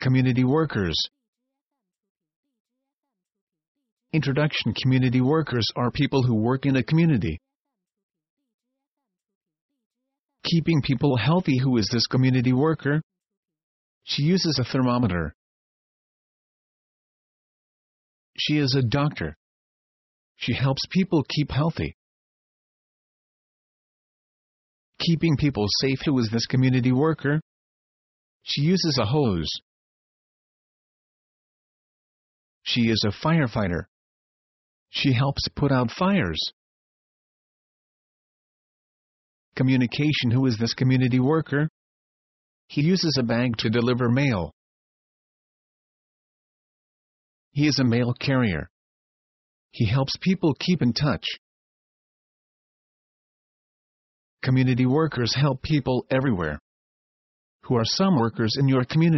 Community workers. Introduction Community workers are people who work in a community. Keeping people healthy Who is this community worker? She uses a thermometer. She is a doctor. She helps people keep healthy. Keeping people safe Who is this community worker? She uses a hose. She is a firefighter. She helps put out fires. Communication Who is this community worker? He uses a bag to deliver mail. He is a mail carrier. He helps people keep in touch. Community workers help people everywhere. Who are some workers in your community?